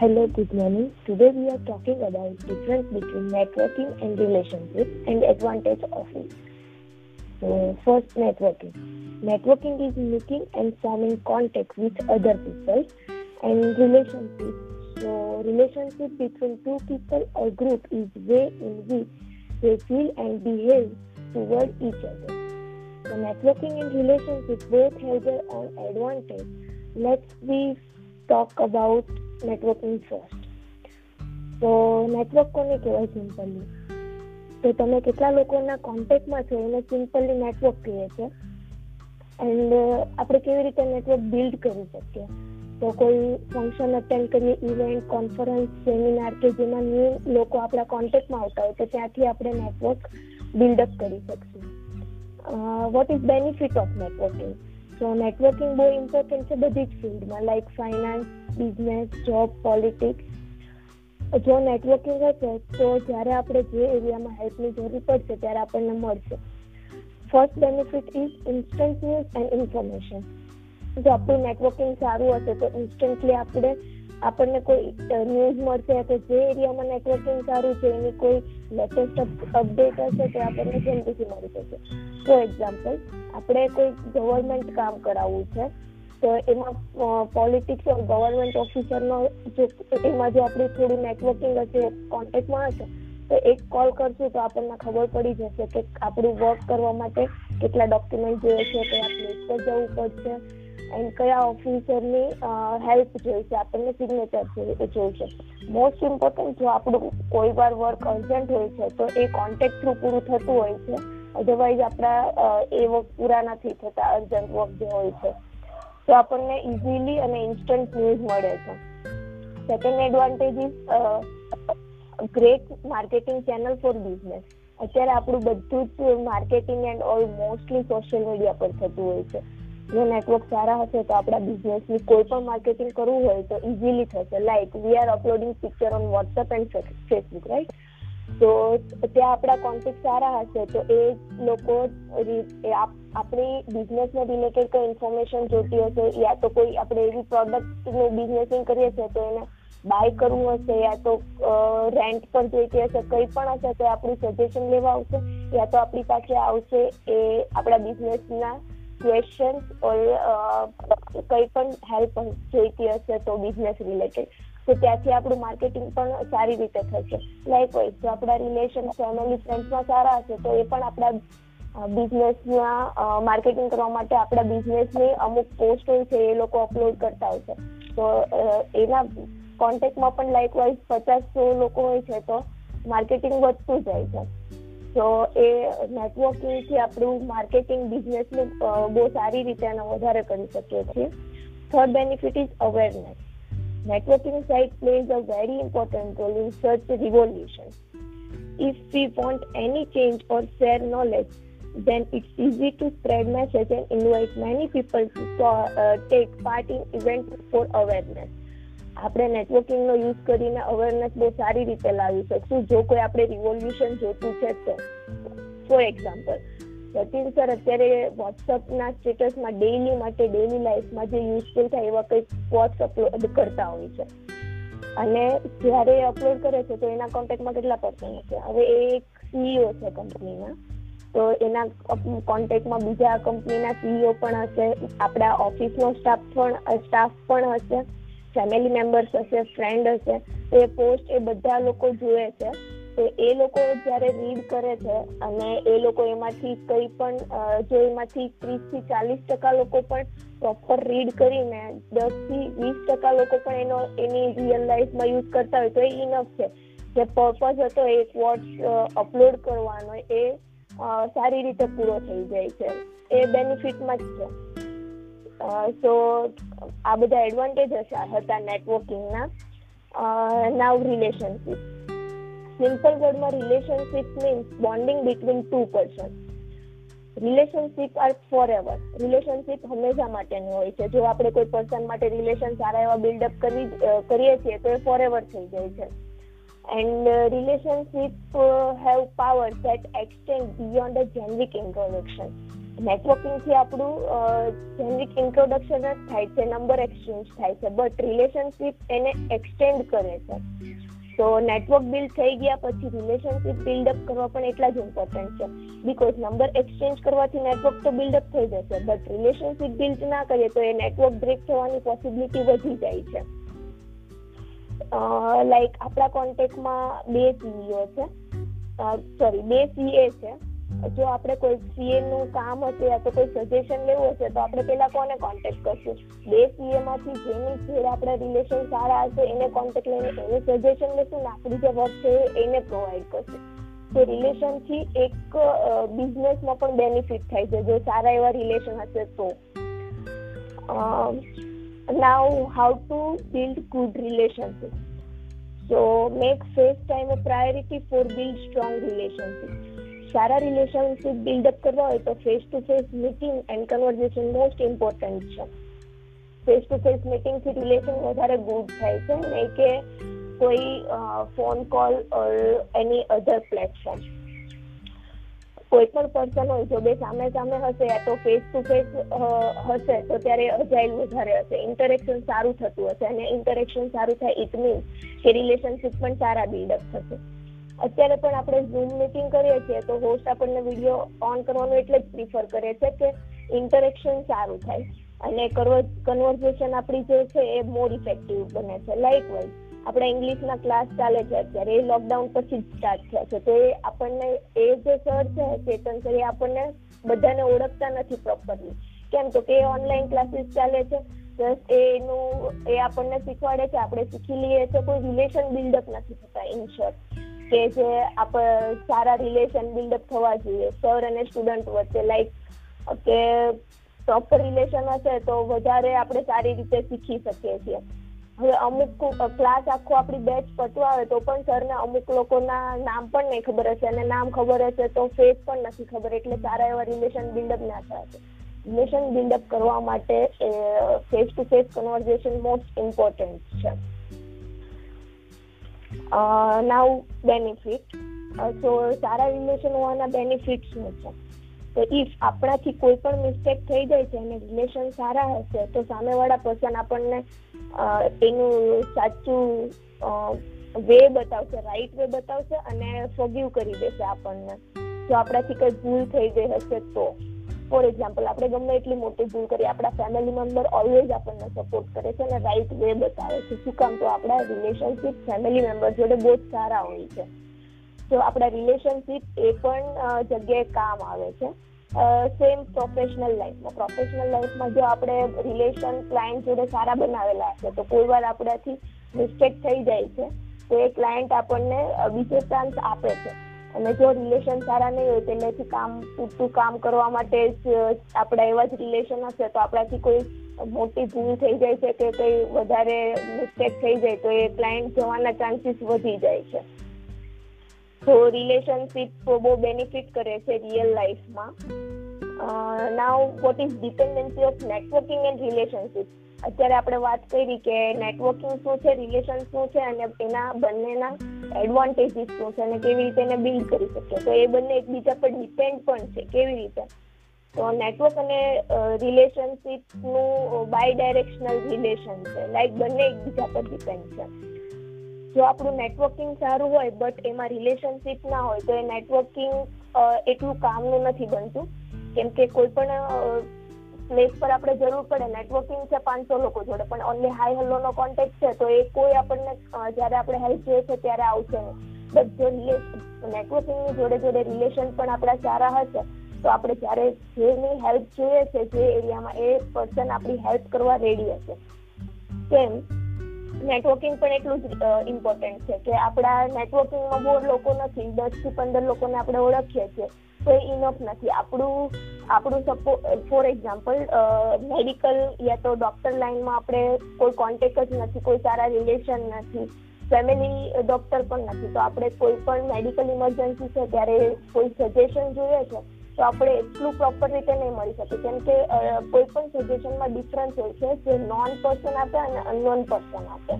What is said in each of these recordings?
Hello, good morning. Today we are talking about difference between networking and relationship and advantage of it. So first, networking. Networking is meeting and forming contact with other people, and relationship. So relationship between two people or group is way in which they feel and behave toward each other. So networking and relationship both have their own advantage. Let's we talk about networking first તો network કોને કહેવાય simply તો તમે કેટલા લોકોના કોન્ટેક્ટમાં છો એને simply network કહે છે. એન્ડ આપણે કેવી રીતે નેટવર્ક બિલ્ડ કરી શકીએ? તો કોઈ ફંક્શન અટેન્ડ કરીએ ઇવેન્ટ કોન્ફરન્સ સેમિનાર કે જેમાં ન્યૂ લોકો આપણા કોન્ટેક્ટમાં આવતા હોય તો ત્યાંથી આપણે નેટવર્ક બિલ્ડઅપ કરી શકશું. What is benefit of networking તો નેટવર્કિંગ બહુ ઇમ્પોર્ટન્ટ છે બધી જ ફિલ્ડમાં like finance business job politics જો નેટવર્કિંગ હશે તો જ્યારે આપણે જે એરિયામાં હેલ્પની જરૂર પડશે, ત્યારે આપણને મળશે. First benefit is instant news and information જો આપણું નેટવર્કિંગ સારું હશે, તો ઇન્સ્ટન્ટલી આપણે, આપણને કોઈ ન્યૂઝ મળશે કે જે એરિયામાં નેટવર્કિંગ સારું છે, એની કોઈ લેટેસ્ટ અપડેટ હશે, તો આપણને જલ્દીથી મળી જશે. ફોર એક્ઝામ્પલ આપણે કોઈ ગવર્મેન્ટ કામ કરાવવું છે તો એમાં પોલિટિક્સ ઓર ગવર્મેન્ટ ઓફિસરનો જો એમાં જો આપણી થોડું નેટવર્કિંગ હશે કોન્ટેક્ટમાં હશે, તો એક કોલ કરશું તો આપણને ખબર પડી જશે કે આપણું વર્ક કરવા માટે કેટલા ડોક્યુમેન્ટ જોઈએ છે, કયા પ્લેસ પર જવું પડશે એન્ડ કયા ઓફિસરની હેલ્પ જોઈશે આપણને સિગ્નેચર જોઈશે મોસ્ટ ઇમ્પોર્ટન્ટ જો આપણું કોઈ વાર વર્ક અર્જન્ટ હોય છે, તો એ કોન્ટેક્ટ થ્રુ પૂરું થતું હોય છે. અધરવાઇઝ આપણા એ વર્ક પૂરા નથી થતા અર્જન્ટ વર્ક જે હોય છે. તો આપણને ઇઝીલી અને ઇન્સ્ટન્ટ ન્યૂઝ મળે છે. Second advantage is great marketing channel for business અત્યારે આપણું બધું જ marketing and all mostly social media પર થતું હોય છે. જો નેટવર્ક સારા હશે તો આપણા બિઝનેસની કોઈ પણ માર્કેટિંગ કરવું હોય તો ઇઝીલી થશે. Like we are uploading picture on WhatsApp and Facebook right તો ત્યાં આપણા કોન્ટેક્ટ સારા હશે તો એ લોકો આપણી બિઝનેસને રિલેટેડ કોઈ ઇન્ફોર્મેશન જોતી હશે યા તો કોઈ આપણે એવી પ્રોડક્ટનું બિઝનેસિંગ કરીએ છીએ તો એને બાય કરવું હશે યા તો રેન્ટ પર જોઈતી હશે, કંઈ પણ હશે તો આપણું સજેશન લેવા આવશે, યા તો આપણી પાસે આવશે એ આપણા બિઝનેસના ક્વેશ્ચન્સ ઓર કંઈ પણ હેલ્પ જોઈતી હશે તો બિઝનેસ રિલેટેડ તો ત્યાંથી આપણું માર્કેટિંગ પણ સારી રીતે થશે. લાઈક વાઇઝ જો આપણા રિલેશન ફેમિલી ફ્રેન્ડ્સમાં સારા હશે તો એ પણ આપણા બિઝનેસમાં માર્કેટિંગ કરવા માટે આપણા બિઝનેસની અમુક પોસ્ટ હોય છે એ લોકો અપલોડ કરતા હોય છે. તો એના કોન્ટેક્ટમાં પણ લાઈક વાઇઝ પચાસ સો લોકો હોય છે તો માર્કેટિંગ વધતું જાય છે. તો એ નેટવર્કિંગથી આપણું માર્કેટિંગ બિઝનેસનું બહુ સારી રીતે અને વધારે કરી શકીએ છીએ. Third benefit is awareness networking site plays a very important role in search revolution if we want any change or share knowledge, then it's easy to spread message and invite many people to uh, take part in event for awareness. આપણે નેટવર્કિંગનો use કરીને awareness બહુ સારી રીતે લાવી શકશું. જો કોઈ આપણે રિવોલ્યુશન જોતું છે તો ફોર એક્ઝામ્પલ જતીન સર અત્યારે વોટ્સઅપના સ્ટેટસમાં ડેઈલી માટે ડેઈલી લાઈફમાં જે યુઝફુલ થાય એવા કંઈક પોસ્ટ અપલોડ કરતા હોય છે. અને જ્યારે અપલોડ કરે છે તો એના કોન્ટેક્ટમાં કેટલા પર્સન હશે? હવે એ એક સીઈઓ છે કંપનીના તો એના કોન્ટેક્ટમાં બીજા કંપનીના સીઈઓ પણ હશે, આપણા ઓફિસનો સ્ટાફ પણ સ્ટાફ પણ હશે ફેમિલી મેમ્બર્સ હશે ફ્રેન્ડ હશે, તો એ પોસ્ટ એ બધા લોકો જુએ છે. તો એ લોકો જ્યારે રીડ કરે છે અને એ લોકો એમાંથી કંઈ પણ જો એમાંથી ત્રીસથી ચાલીસ ટકા લોકો પણ પ્રોપર રીડ કરીને દસથી વીસ ટકા લોકો પણ એનો, એની રિયલ લાઈફમાં યુઝ કરતા હોય તો એ ઇનફ છે. જે પર્પઝ હતો એક વોટ્સ અપલોડ કરવાનો એ સારી રીતે પૂરો થઈ જાય છે. એ બેનિફિટમાં જ છે. સો આ બધા એડવાન્ટેજ હતા નેટવર્કિંગના now relationship simple વર્ડમાં relationship means bonding between two person relationship are forever relationship હંમેશા માટેની હોય છે. જો આપણે કોઈ પર્સન માટે રિલેશન સારા એવા બિલ્ડઅપ કરી કરીએ છીએ તો એ ફોર એવર થઈ જાય છે. And uh, have uh, have powers that extend beyond a નેટવર્કિંગથી આપણું જેનરિક ઇન્ટ્રોડક્શન જ થાય છે નંબર એક્સચેન્જ થાય છે બટ રિલેશનશિપ એને એક્સટેન્ડ કરે છે. તો નેટવર્ક બિલ્ડ થઈ ગયા પછી રિલેશનશિપ બિલ્ડઅપ કરવા પણ એટલા જ ઇમ્પોર્ટન્ટ છે. બીકોઝ નંબર એક્સચેન્જ કરવાથી નેટવર્ક તો બિલ્ડઅપ થઈ જશે બટ રિલેશનશિપ બિલ્ડ ના કરીએ તો એ નેટવર્ક બ્રેક થવાની પોસિબિલિટી વધી જાય છે. લાઈક આપણા કોન્ટેક્ટમાં બે સીઈઓ છે. સોરી બે સીએ છે. જો આપણે કોઈ સીએ નું કામ હશે યા તો કોઈ સજેશન લેવું હશે તો આપણે પેલા કોને કોન્ટેક્ટ કરશું? બે સીએ માંથી જેની જોડે આપણા રિલેશન સારા હશે, એને કોન્ટેક્ટ લઈને એને સજેશન લેશું ને આપણી જે વર્ક છે એને પ્રોવાઈડ કરશું. તો રિલેશનથી એક બિઝનેસમાં પણ બેનિફિટ થાય છે. જો સારા એવા રિલેશન હશે તો. Now how to build good relationships. So make face time a priority for build strong relationships. સારા રિલેશનશિપ બિલ્ડઅપ કરવા હોય તો face to face meeting and conversation most important છે ફેસ ટુ ફેસ મીટિંગથી રિલેશન વધારે good થાય છે નહીં કે કોઈ phone call or any other platform કોઈ પણ પર્સન હોય, જો બે સામે સામે હશે તો ફેસ ટુ ફેસ હશે, તો ત્યારે અજાઇલ વધારે હશે. ઇન્ટરેક્શન સારું થતું હશે અને ઇન્ટરેક્શન સારું થાય ઇટ મીન્સ કે રિલેશનશિપ પણ સારા બિલ્ડઅપ થશે. અત્યારે પણ આપણે ઝૂમ મીટિંગ કરીએ છીએ, તો હોસ્ટ આપણને વીડિયો ઓન કરવાનું એટલે જ પ્રિફર કરે છે કે ઇન્ટરેક્શન સારું થાય. અને કન્વર્ઝેશન આપણી જે છે એ મોર ઇફેક્ટિવ બને છે. લાઈક વાઇઝ આપણા ઇંગ્લિશના ક્લાસ ચાલે છે અત્યારે, એ લોકડાઉન પછી જ સ્ટાર્ટ થયા છે. તો એ આપણને, એ જે સર છે, ચેતન સર એ આપણને બધાને ઓળખતા નથી પ્રોપરલી કેમ તો કે ઓનલાઈન ક્લાસીસ ચાલે છે પ્લસ એનું, એ આપણને શીખવાડે છે, આપણે શીખી લઈએ છીએ કોઈ રિલેશન બિલ્ડઅપ નથી થતા ઇન શોર્ટ કે જે આપણે સારા રિલેશન બિલ્ડઅપ થવા જોઈએ. સર અને સ્ટુડન્ટ વચ્ચે લાઈક કે પ્રોપર રિલેશન હશે તો વધારે આપણે સારી રીતે શીખી શકીએ છીએ. હવે અમુક ક્લાસ આખો આપણી બેચ પતવા આવે તો પણ સરને અમુક લોકોના નામ પણ નહીં ખબર હશે અને નામ ખબર હશે તો ફેસ પણ નથી ખબર, એટલે સારા એવા રિલેશન બિલ્ડઅપ ના થશે રિલેશન બિલ્ડઅપ કરવા માટે face to face conversation most important છે નાવ બેનિફિટ તો સારા રિલેશન હોવાના બેનિફિટ શું છે? તો ઇફ આપણાથી કોઈ પણ મિસ્ટેક થઈ જાય છે અને રિલેશન સારા હશે, તો સામેવાળા પર્સન આપણને એનું સાચું વે બતાવશે રાઈટ વે બતાવશે અને ફોગીવ કરી દેશે આપણને. જો આપણાથી કઈ ભૂલ થઈ ગઈ હશે તો. ફોર એક્ઝામ્પલ આપણે ગમે એટલી મોટી ભૂલ કરીએ આપણા ફેમિલી મેમ્બર ઓલવેઝ આપણને સપોર્ટ કરે છે અને રાઈટ વે બતાવે છે. શું કામ? તો આપણા રિલેશનશીપ ફેમિલી મેમ્બર જોડે બહુ જ સારા હોય છે. તો આપણા રિલેશનશીપ એ પણ જગ્યાએ કામ આવે છે. સેમ પ્રોફેશનલ લાઈફમાં પ્રોફેશનલ લાઈફમાં જો આપણે રિલેશન ક્લાયન્ટ જોડે સારા બનાવેલા હશે, તો કોઈ વાર આપણાથી મિસ્ટેક થઈ જાય છે, તો એ ક્લાયન્ટ આપણને બીજો ચાન્સ આપે છે. અને જો રિલેશન સારા નહીં હોય પહેલેથી કામ, પૂરતું કામ કરવા માટે જ આપણા એવા જ રિલેશન હશે, તો આપણાથી કોઈ મોટી ભૂલ થઈ જાય છે કે કંઈ વધારે મિસ્ટેક થઈ જાય, તો એ ક્લાયન્ટ જવાના ચાન્સીસ વધી જાય છે. તો રિલેશનશિપ બહુ બેનિફિટ કરે છે રિયલ લાઈફમાં now what is dependency of networking and relationship અત્યારે આપણે વાત કરી કે નેટવર્કિંગ શું છે રિલેશન શું છે, અને એના બંનેના એડવાન્ટેજીસ શું છે, અને કેવી રીતે એને બિલ્ડ કરી શકીએ. તો એ બંને એકબીજા પર ડિપેન્ડ પણ છે, કેવી રીતે? તો નેટવર્ક અને રિલેશનશિપનું બાય ડાયરેક્શનલ રિલેશન છે. લાઈક બંને એકબીજા પર ડિપેન્ડ છે. જો આપણું નેટવર્કિંગ સારું હોય બટ એમાં રિલેશનશિપ ના હોય, તો એ નેટવર્કિંગ એટલું કામનું નથી બનતું. કેમ કે કોઈ પણ પ્લેસ પર આપણે જરૂર પડે નેટવર્કિંગ છે પાંચસો લોકો જોડે, પણ ઓનલી હાઈ હલ્લો નો કોન્ટેક્ટ છે, તો એ કોઈ આપણને જ્યારે આપણે હેલ્પ જોઈએ છે, ત્યારે આવશે નહીં. બટ જો નેટવર્કિંગની જોડે જોડે રિલેશન પણ આપણા સારા હશે, તો આપણે જ્યારે જેની હેલ્પ જોઈએ છે, જે એરિયામાં એ પર્સન આપણી હેલ્પ કરવા રેડી હશે. કેમ? નેટવર્કિંગ પણ એટલું જ ઇમ્પોર્ટન્ટ છે કે આપણા નેટવર્કિંગમાં બહુ લોકો નથી. દસથી પંદર લોકોને આપણે ઓળખીએ છીએ. તો એ ઇનફ નથી. આપણું આપણું સપો ફોર એક્ઝામ્પલ મેડિકલ યા તો ડોક્ટર લાઈનમાં આપણે કોઈ કોન્ટેક્ટ જ નથી, કોઈ સારા રિલેશન નથી. ફેમિલી ડોક્ટર પણ નથી. તો આપણે કોઈ પણ મેડિકલ ઇમરજન્સી છે, ત્યારે કોઈ સજેશન જોઈએ છે તો આપણે એટલું પ્રોપર રીતે નહીં મળી શકે. કેમ કે કોઈ પણ સજેશનમાં ડિફરન્સ હોય છે જે નોન પર્સન આપે અને અનનોન પર્સન આપે.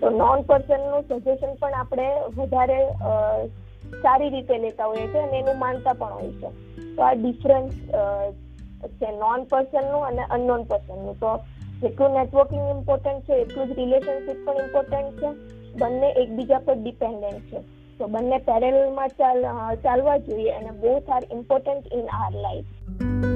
તો નોન પર્સનનું સજેશન પણ આપણે વધારે સારી રીતે લેતા હોઈએ છીએ અને એનું માનતા પણ હોય છે તો આ ડિફરન્સ છે નોન પર્સનનું અને અનનોન પર્સનનું તો જેટલું નેટવર્કિંગ ઇમ્પોર્ટન્ટ છે, એટલું જ રિલેશનશિપ પણ ઇમ્પોર્ટન્ટ છે. બંને એકબીજા પર ડિપેન્ડન્ટ છે. તો બંને પેરેલમાં ચાલ ચાલવા જોઈએ અને both are important in our life